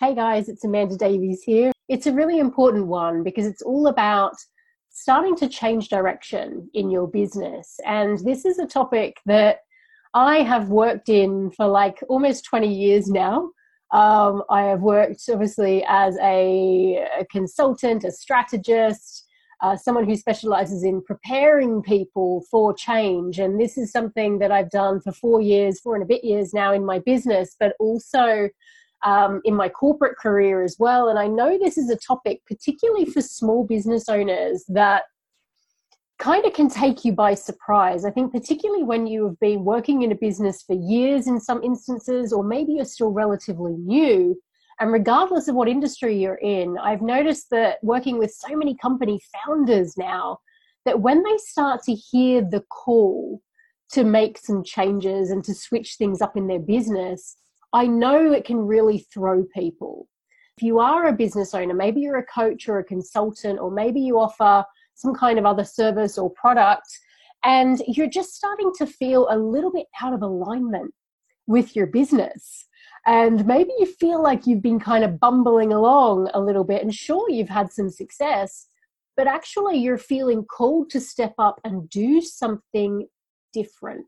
Hey guys, it's Amanda Davies here. It's a really important one because it's all about starting to change direction in your business. And this is a topic that I have worked in for like almost 20 years now. Um, I have worked obviously as a, a consultant, a strategist, uh, someone who specializes in preparing people for change. And this is something that I've done for four years, four and a bit years now in my business, but also um, in my corporate career as well. And I know this is a topic, particularly for small business owners, that kind of can take you by surprise. I think, particularly when you have been working in a business for years in some instances, or maybe you're still relatively new. And regardless of what industry you're in, I've noticed that working with so many company founders now, that when they start to hear the call to make some changes and to switch things up in their business, I know it can really throw people. If you are a business owner, maybe you're a coach or a consultant, or maybe you offer some kind of other service or product, and you're just starting to feel a little bit out of alignment with your business. And maybe you feel like you've been kind of bumbling along a little bit, and sure, you've had some success, but actually, you're feeling called to step up and do something different.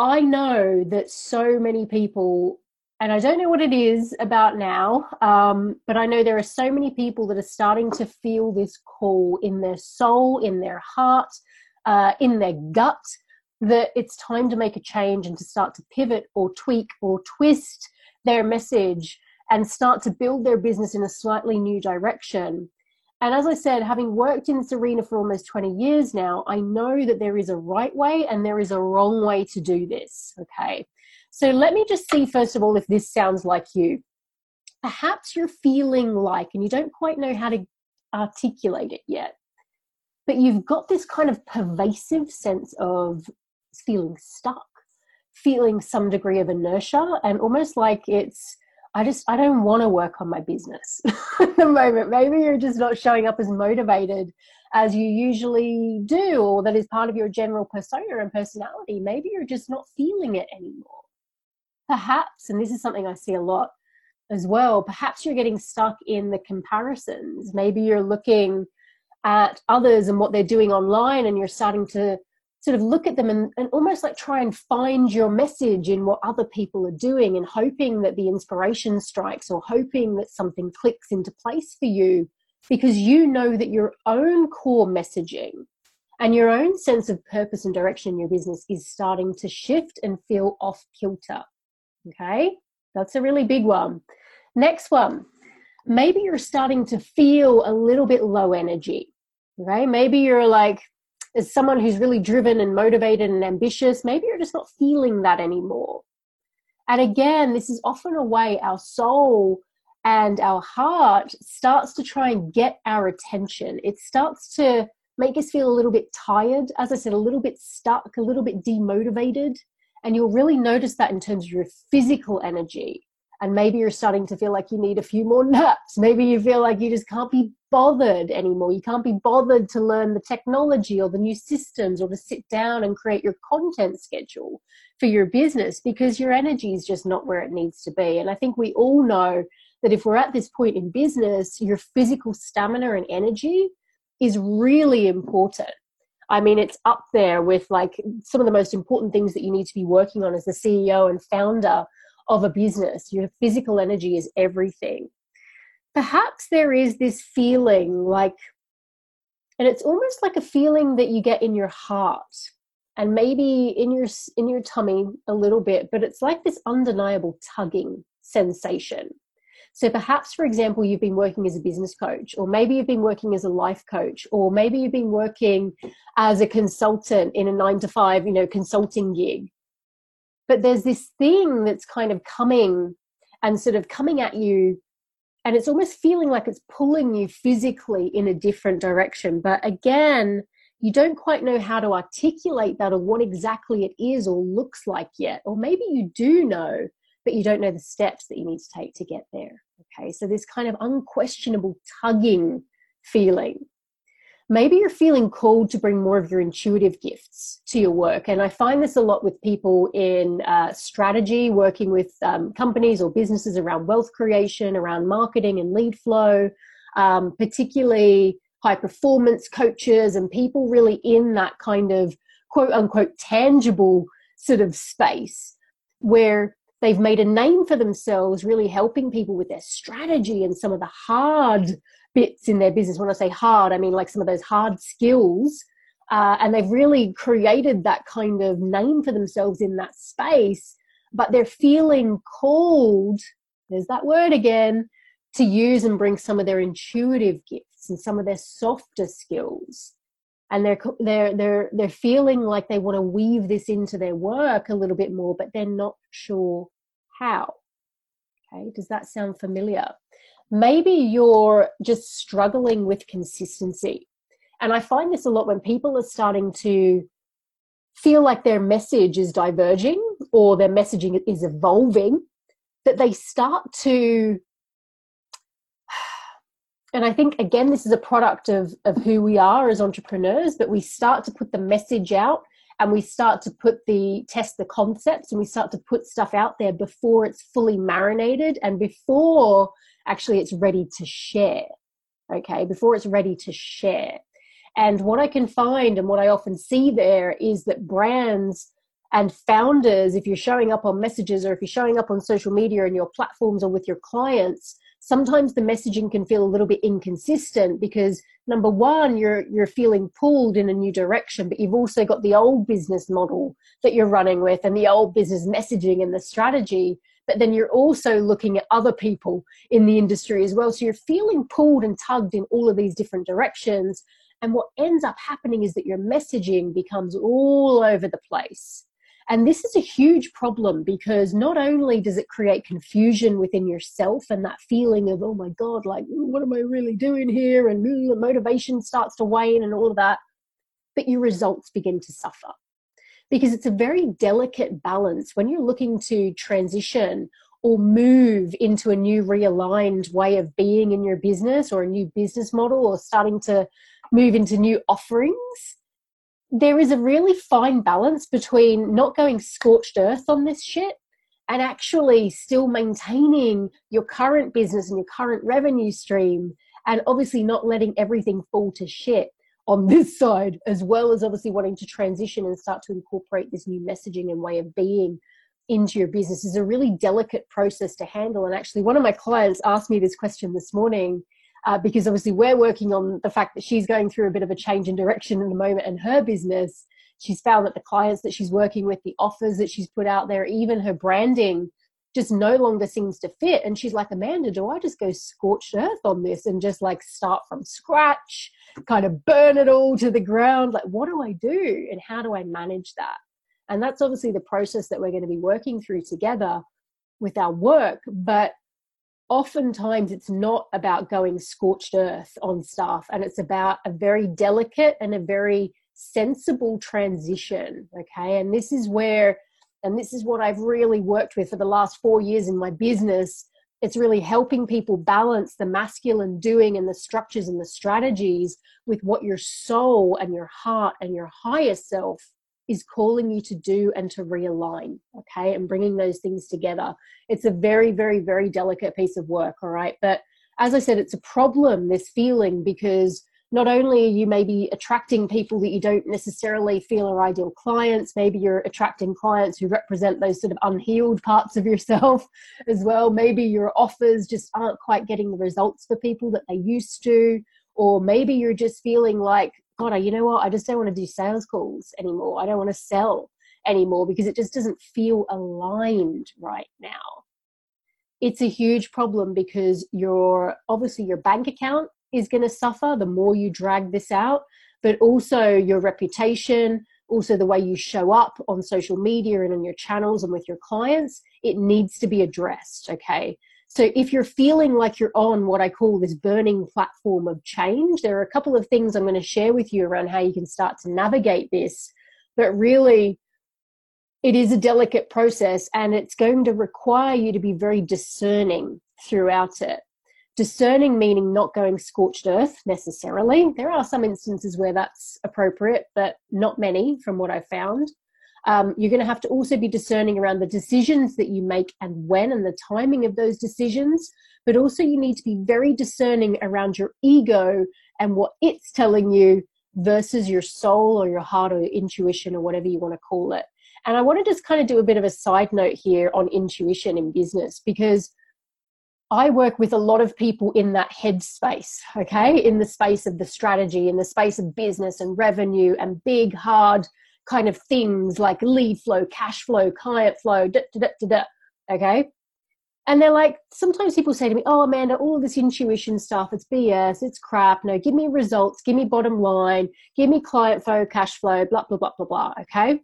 I know that so many people, and I don't know what it is about now, um, but I know there are so many people that are starting to feel this call in their soul, in their heart, uh, in their gut, that it's time to make a change and to start to pivot or tweak or twist their message and start to build their business in a slightly new direction. And as I said, having worked in this arena for almost 20 years now, I know that there is a right way and there is a wrong way to do this. Okay. So let me just see, first of all, if this sounds like you. Perhaps you're feeling like, and you don't quite know how to articulate it yet, but you've got this kind of pervasive sense of feeling stuck, feeling some degree of inertia, and almost like it's I just I don't want to work on my business at the moment. Maybe you're just not showing up as motivated as you usually do, or that is part of your general persona and personality. Maybe you're just not feeling it anymore. Perhaps, and this is something I see a lot as well, perhaps you're getting stuck in the comparisons. Maybe you're looking at others and what they're doing online and you're starting to sort of look at them and, and almost like try and find your message in what other people are doing and hoping that the inspiration strikes or hoping that something clicks into place for you because you know that your own core messaging and your own sense of purpose and direction in your business is starting to shift and feel off kilter. Okay, that's a really big one. Next one, maybe you're starting to feel a little bit low energy. Okay, maybe you're like, as someone who's really driven and motivated and ambitious, maybe you're just not feeling that anymore. And again, this is often a way our soul and our heart starts to try and get our attention. It starts to make us feel a little bit tired, as I said, a little bit stuck, a little bit demotivated. And you'll really notice that in terms of your physical energy and maybe you're starting to feel like you need a few more naps. Maybe you feel like you just can't be bothered anymore. You can't be bothered to learn the technology or the new systems or to sit down and create your content schedule for your business because your energy is just not where it needs to be. And I think we all know that if we're at this point in business, your physical stamina and energy is really important. I mean, it's up there with like some of the most important things that you need to be working on as the CEO and founder of a business. Your physical energy is everything. Perhaps there is this feeling like, and it's almost like a feeling that you get in your heart and maybe in your in your tummy a little bit but it's like this undeniable tugging sensation so perhaps for example you've been working as a business coach or maybe you've been working as a life coach or maybe you've been working as a consultant in a 9 to 5 you know consulting gig but there's this thing that's kind of coming and sort of coming at you and it's almost feeling like it's pulling you physically in a different direction. But again, you don't quite know how to articulate that or what exactly it is or looks like yet. Or maybe you do know, but you don't know the steps that you need to take to get there. Okay, so this kind of unquestionable tugging feeling maybe you're feeling called to bring more of your intuitive gifts to your work. And I find this a lot with people in uh, strategy, working with um, companies or businesses around wealth creation, around marketing and lead flow, um, particularly high performance coaches and people really in that kind of quote unquote tangible sort of space where they've made a name for themselves, really helping people with their strategy and some of the hard bits in their business. When I say hard, I mean like some of those hard skills. Uh, and they've really created that kind of name for themselves in that space, but they're feeling called, there's that word again, to use and bring some of their intuitive gifts and some of their softer skills. And they're, they're, they're, they're feeling like they want to weave this into their work a little bit more, but they're not sure how. Okay, does that sound familiar? Maybe you're just struggling with consistency. And I find this a lot when people are starting to feel like their message is diverging or their messaging is evolving, that they start to. And I think, again, this is a product of, of who we are as entrepreneurs, but we start to put the message out and we start to put the test the concepts and we start to put stuff out there before it's fully marinated and before actually it's ready to share okay? Before it's ready to share. And what i can find and what i often see there is that brands and founders if you're showing up on messages or if you're showing up on social media and your platforms or with your clients sometimes the messaging can feel a little bit inconsistent because number one you're you're feeling pulled in a new direction but you've also got the old business model that you're running with and the old business messaging and the strategy but then you're also looking at other people in the industry as well. So you're feeling pulled and tugged in all of these different directions and what ends up happening is that your messaging becomes all over the place and this is a huge problem because not only does it create confusion within yourself and that feeling of, oh my God, like, what am I really doing here? And the motivation starts to wane and all of that, but your results begin to suffer. Because it's a very delicate balance when you're looking to transition or move into a new realigned way of being in your business or a new business model or starting to move into new offerings there is a really fine balance between not going scorched earth on this shit and actually still maintaining your current business and your current revenue stream and obviously not letting everything fall to shit on this side as well as obviously wanting to transition and start to incorporate this new messaging and way of being into your business. Is a really delicate process to handle. And actually one of my clients asked me this question this morning uh, because obviously we're working on the fact that she's going through a bit of a change in direction in the moment in her business. She's found that the clients that she's working with, the offers that she's put out there, even her branding just no longer seems to fit. And she's like, Amanda, do I just go scorched earth on this and just like start from scratch, kind of burn it all to the ground? Like, what do I do? And how do I manage that? And that's obviously the process that we're going to be working through together with our work. But oftentimes it's not about going scorched earth on stuff and it's about a very delicate and a very sensible transition okay? And this is where and this is what I've really worked with for the last 4 years in my business. It's really helping people balance the masculine doing and the structures and the strategies with what your soul and your heart and your higher self is calling you to do and to realign, okay, and bringing those things together. It's a very, very, very delicate piece of work, all right? But as I said, it's a problem, this feeling, because not only are you maybe attracting people that you don't necessarily feel are ideal clients, maybe you're attracting clients who represent those sort of unhealed parts of yourself as well. Maybe your offers just aren't quite getting the results for people that they used to. Or maybe you're just feeling like God, I, you know what? I just don't want to do sales calls anymore. I don't want to sell anymore because it just doesn't feel aligned right now. It's a huge problem because your obviously your bank account is going to suffer the more you drag this out, but also your reputation, also the way you show up on social media and on your channels and with your clients, it needs to be addressed. Okay. So if you're feeling like you're on what I call this burning platform of change, there are a couple of things I'm going to share with you around how you can start to navigate this. But really, it is a delicate process and it's going to require you to be very discerning throughout it. Discerning meaning not going scorched earth necessarily. There are some instances where that's appropriate, but not many from what I've found. Um, you're going to have to also be discerning around the decisions that you make and when and the timing of those decisions. But also, you need to be very discerning around your ego and what it's telling you versus your soul or your heart or your intuition or whatever you want to call it. And I want to just kind of do a bit of a side note here on intuition in business because I work with a lot of people in that headspace, okay, in the space of the strategy, in the space of business and revenue and big, hard kind of things like lead flow, cash flow, client flow, da, da, da, da, okay? And they're like, sometimes people say to me, Oh, Amanda, all this intuition stuff, it's BS, it's crap. No, give me results, give me bottom line, give me client flow, cash flow, blah, blah, blah, blah, blah, okay?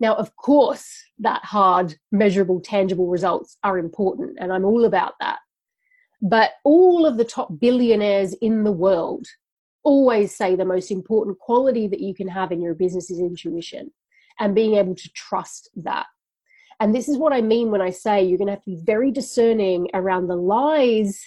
Now, of course, that hard, measurable, tangible results are important, and I'm all about that. But all of the top billionaires in the world always say the most important quality that you can have in your business is intuition and being able to trust that. And this is what I mean when I say you're going to have to be very discerning around the lies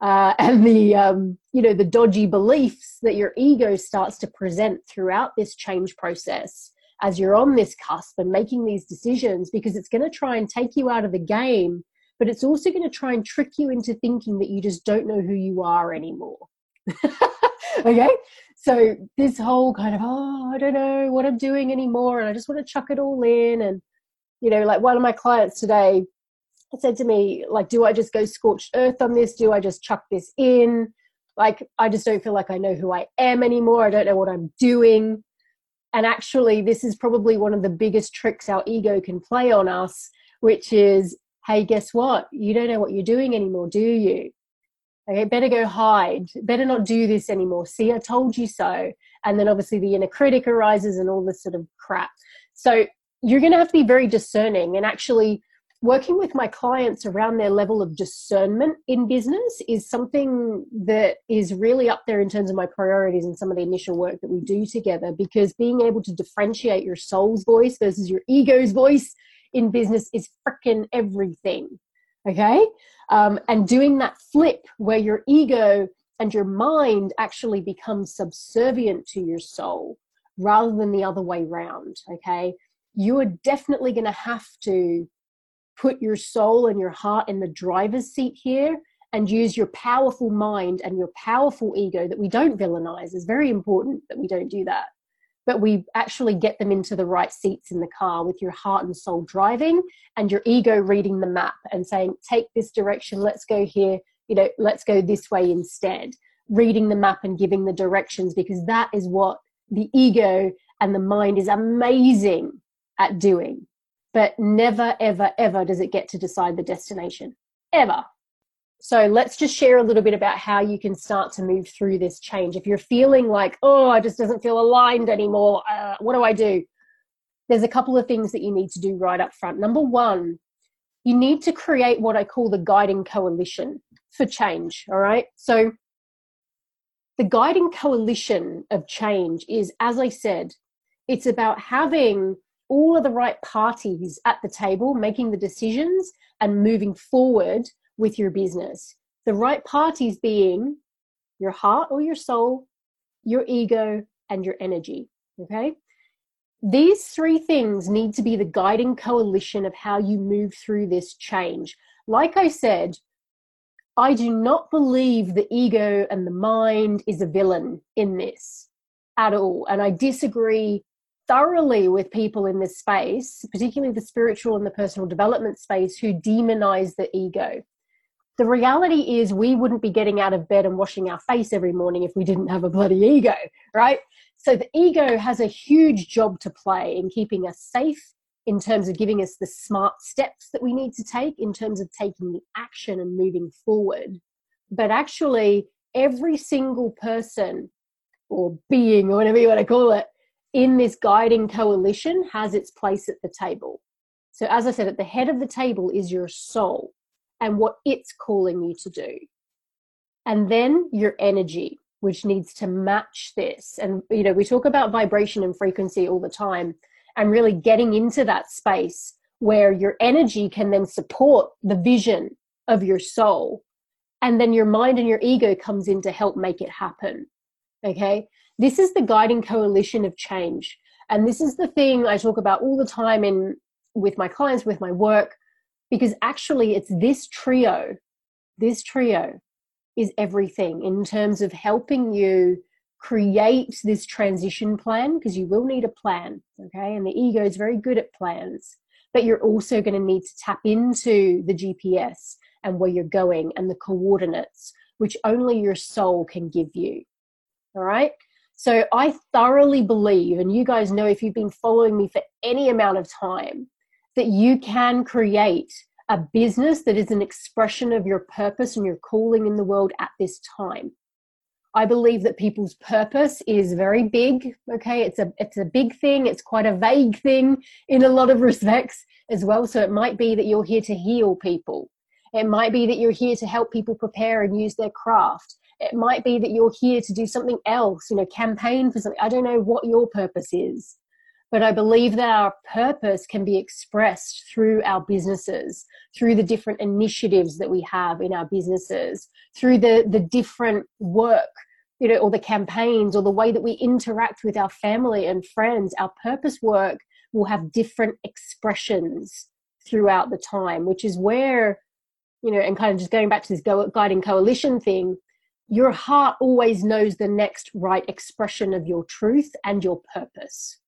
uh, and the um, you know the dodgy beliefs that your ego starts to present throughout this change process as you're on this cusp and making these decisions because it's going to try and take you out of the game but it's also going to try and trick you into thinking that you just don't know who you are anymore okay? So this whole kind of oh i don't know what i'm doing anymore and i just want to chuck it all in and you know like one of my clients today said to me like do i just go scorched earth on this? Do i just chuck this in? Like i just don't feel like i know who i am anymore. I don't know what i'm doing. And actually this is probably one of the biggest tricks our ego can play on us which is hey guess what? You don't know what you're doing anymore do you okay better go hide. Better not do this anymore. See i told you so. And then obviously the inner critic arises and all this sort of crap. So you're going to have to be very discerning and actually working with my clients around their level of discernment in business is something that is really up there in terms of my priorities and some of the initial work that we do together because being able to differentiate your soul's voice versus your ego's voice in business is freaking everything okay? Um, and doing that flip where your ego and your mind actually becomes subservient to your soul rather than the other way round okay? You are definitely going to have to put your soul and your heart in the driver's seat here and use your powerful mind and your powerful ego that we don't villainize. Is very important that we don't do that but we actually get them into the right seats in the car with your heart and soul driving and your ego reading the map and saying take this direction let's go here you know let's go this way instead reading the map and giving the directions because that is what the ego and the mind is amazing at doing but never, ever, ever does it get to decide the destination. Ever. So let's just share a little bit about how you can start to move through this change. If you're feeling like, oh, I just doesn't feel aligned anymore, uh, what do I do? There's a couple of things that you need to do right up front. Number one, you need to create what I call the guiding coalition for change. All right. So the guiding coalition of change is, as I said, it's about having all of the right parties at the table making the decisions and moving forward with your business. The right parties being your heart or your soul, your ego, and your energy. Okay? These three things need to be the guiding coalition of how you move through this change. Like I said, I do not believe the ego and the mind is a villain in this at all. And I disagree thoroughly with people in this space, particularly the spiritual and the personal development space, who demonize the ego. The reality is, we wouldn't be getting out of bed and washing our face every morning if we didn't have a bloody ego, right? So the ego has a huge job to play in keeping us safe, in terms of giving us the smart steps that we need to take, in terms of taking the action and moving forward. But actually, every single person or being, or whatever you want to call it, in this guiding coalition has its place at the table. So, as I said, at the head of the table is your soul. And what it's calling you to do. And then your energy, which needs to match this. And, you know, we talk about vibration and frequency all the time and really getting into that space where your energy can then support the vision of your soul. And then your mind and your ego comes in to help make it happen. Okay. This is the guiding coalition of change. And this is the thing I talk about all the time in with my clients, with my work, because actually it's this trio, this trio is everything in terms of helping you create this transition plan because you will need a plan okay? And the ego is very good at plans but you're also going to need to tap into the gps and where you're going and the coordinates which only your soul can give you all right? So i thoroughly believe and you guys know if you've been following me for any amount of time that you can create a business that is an expression of your purpose and your calling in the world at this time. I believe that people's purpose is very big. Okay, it's a it's a big thing. It's quite a vague thing in a lot of respects as well. So it might be that you're here to heal people. It might be that you're here to help people prepare and use their craft. It might be that you're here to do something else, you know, campaign for something. I don't know what your purpose is. But I believe that our purpose can be expressed through our businesses, through the different initiatives that we have in our businesses, through the, the different work, you know, or the campaigns or the way that we interact with our family and friends. Our purpose work will have different expressions throughout the time, which is where, you know, and kind of just going back to this guiding coalition thing, your heart always knows the next right expression of your truth and your purpose.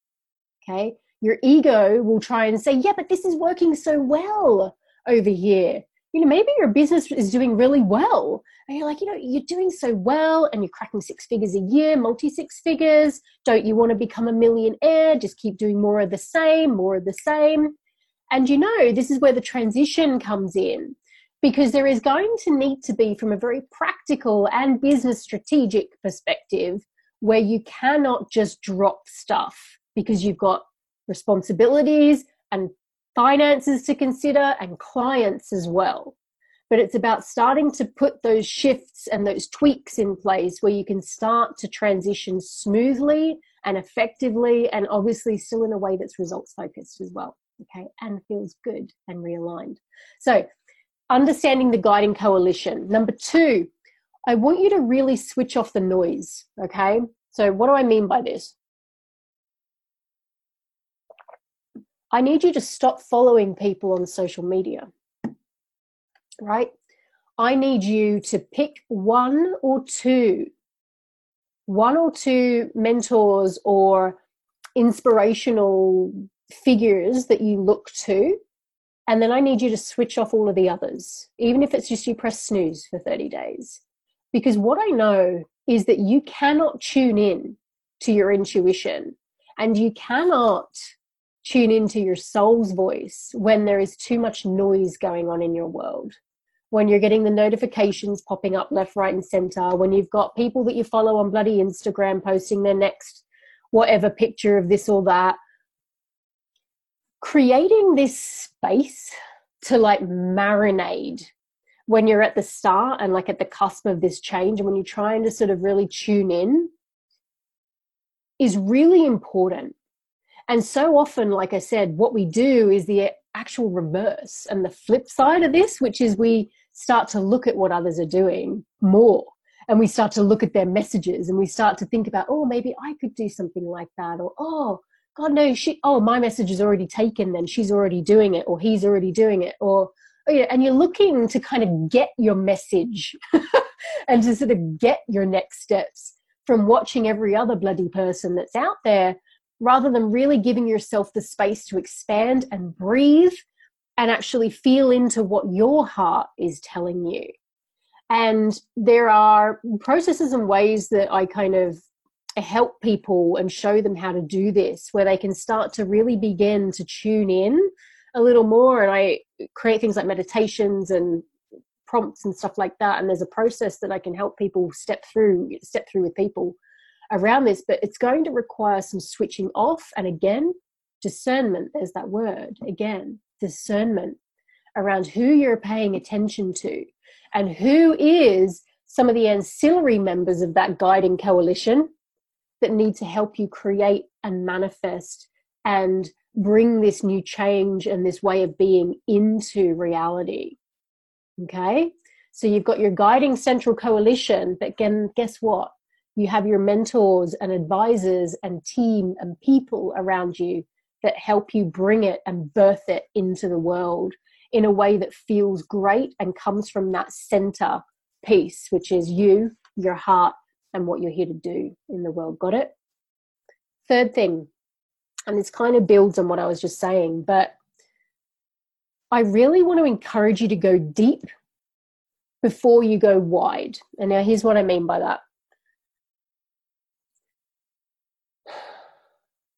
Okay. Your ego will try and say, yeah, but this is working so well over here. You know, maybe your business is doing really well. And you're like, you know, you're doing so well and you're cracking six figures a year, multi six figures. Don't you want to become a millionaire? Just keep doing more of the same, more of the same. And you know, this is where the transition comes in because there is going to need to be, from a very practical and business strategic perspective, where you cannot just drop stuff because you've got responsibilities and finances to consider and clients as well. But it's about starting to put those shifts and those tweaks in place where you can start to transition smoothly and effectively, and obviously still in a way that's results focused as well. Okay, and feels good and realigned. So, understanding the guiding coalition. Number two, I want you to really switch off the noise. Okay, so what do I mean by this? I need you to stop following people on social media, right? I need you to pick one or two, one or two mentors or inspirational figures that you look to. And then I need you to switch off all of the others, even if it's just you press snooze for 30 days. Because what I know is that you cannot tune in to your intuition and you cannot tune into your soul's voice when there is too much noise going on in your world. When you're getting the notifications popping up left, right, and center, when you've got people that you follow on bloody Instagram posting their next whatever picture of this or that, creating this space to like marinate when you're at the start and like at the cusp of this change and when you're trying to sort of really tune in is really important and so often, like I said, what we do is the actual reverse and the flip side of this, which is we start to look at what others are doing more. And we start to look at their messages and we start to think about, oh, maybe I could do something like that, or oh, God no, she, oh, my message is already taken, then. She's already doing it, or he's already doing it, or oh, yeah, and you're looking to kind of get your message and to sort of get your next steps from watching every other bloody person that's out there rather than really giving yourself the space to expand and breathe and actually feel into what your heart is telling you. And there are processes and ways that I kind of help people and show them how to do this, where they can start to really begin to tune in a little more. And I create things like meditations and prompts and stuff like that. And there's a process that I can help people step through, step through with people around this, but it's going to require some switching off and again, discernment. There's that word again, discernment around who you're paying attention to and who is some of the ancillary members of that guiding coalition that need to help you create and manifest and bring this new change and this way of being into reality. Okay? So you've got your guiding central coalition, but again, guess what? You have your mentors and advisors and team and people around you that help you bring it and birth it into the world in a way that feels great and comes from that center piece, which is you, your heart, and what you're here to do in the world. Got it? Third thing, and this kind of builds on what I was just saying, but I really want to encourage you to go deep before you go wide. And now here's what I mean by that.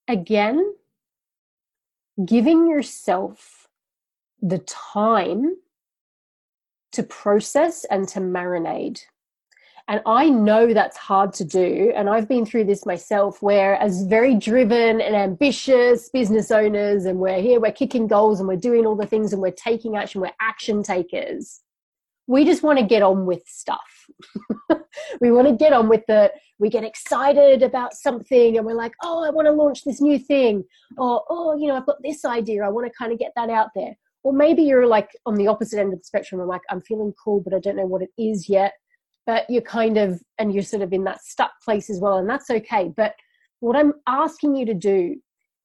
Again, giving yourself the time to process and to marinate and I know that's hard to do. And I've been through this myself, where as very driven and ambitious business owners, and we're here, we're kicking goals and we're doing all the things and we're taking action, we're action takers. We just want to get on with stuff. we want to get on with the, we get excited about something and we're like, oh, I want to launch this new thing. Or, oh, you know, I've got this idea. I want to kind of get that out there. Or maybe you're like on the opposite end of the spectrum. I'm like, I'm feeling cool, but I don't know what it is yet but you're kind of and you're sort of in that stuck place as well and that's okay but what i'm asking you to do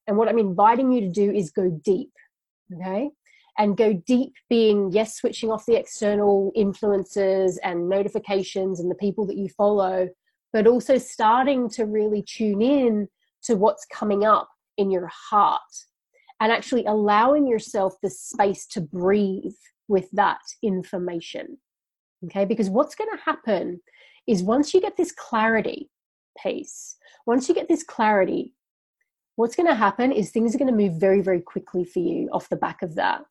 and what i'm inviting you to do is go deep okay and go deep being yes switching off the external influences and notifications and the people that you follow but also starting to really tune in to what's coming up in your heart and actually allowing yourself the space to breathe with that information Okay, because what's going to happen is once you get this clarity piece, once you get this clarity, what's going to happen is things are going to move very, very quickly for you off the back of that.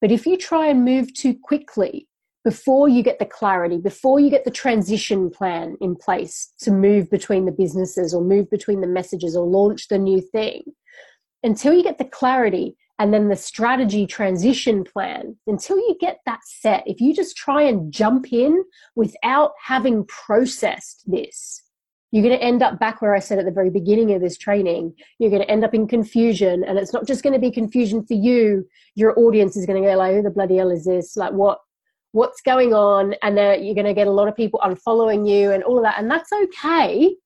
But if you try and move too quickly before you get the clarity, before you get the transition plan in place to move between the businesses or move between the messages or launch the new thing, until you get the clarity, and then the strategy transition plan until you get that set if you just try and jump in without having processed this you're going to end up back where i said at the very beginning of this training. You're going to end up in confusion and it's not just going to be confusion for you. Your audience is going to go like who the bloody hell is this? Like what what's going on? And you're going to get a lot of people unfollowing you and all of that and that's okay.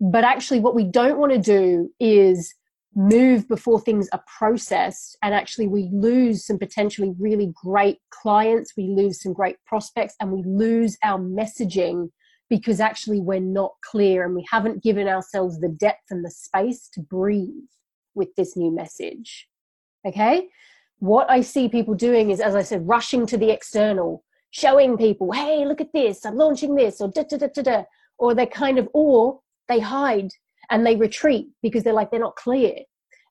But actually what we don't want to do is move before things are processed and actually we lose some potentially really great clients we lose some great prospects and we lose our messaging because actually we're not clear and we haven't given ourselves the depth and the space to breathe with this new message okay? What i see people doing is as i said rushing to the external showing people hey look at this i'm launching this or da da da da da. Or they're kind of or they hide and they retreat because they're like they're not clear.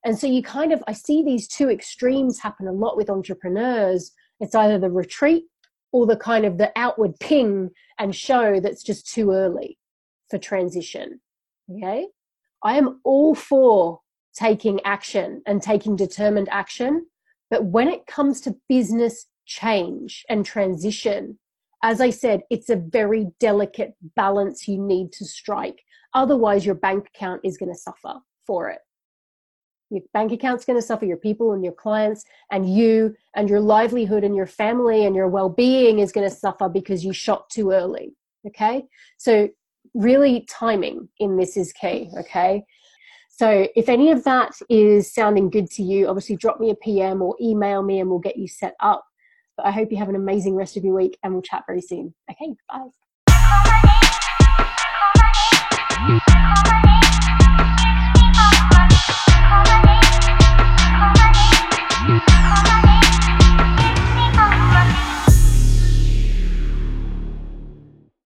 And so you kind of i see these two extremes happen a lot with entrepreneurs. It's either the retreat or the kind of the outward ping and show that's just too early for transition okay i am all for taking action and taking determined action but when it comes to business change and transition as I said, it's a very delicate balance you need to strike. Otherwise, your bank account is going to suffer for it. Your bank account's going to suffer, your people and your clients, and you and your livelihood and your family and your well being is going to suffer because you shot too early. Okay. So, really, timing in this is key. Okay. So, if any of that is sounding good to you, obviously drop me a PM or email me and we'll get you set up. But I hope you have an amazing rest of your week and we'll chat very soon. Okay, bye.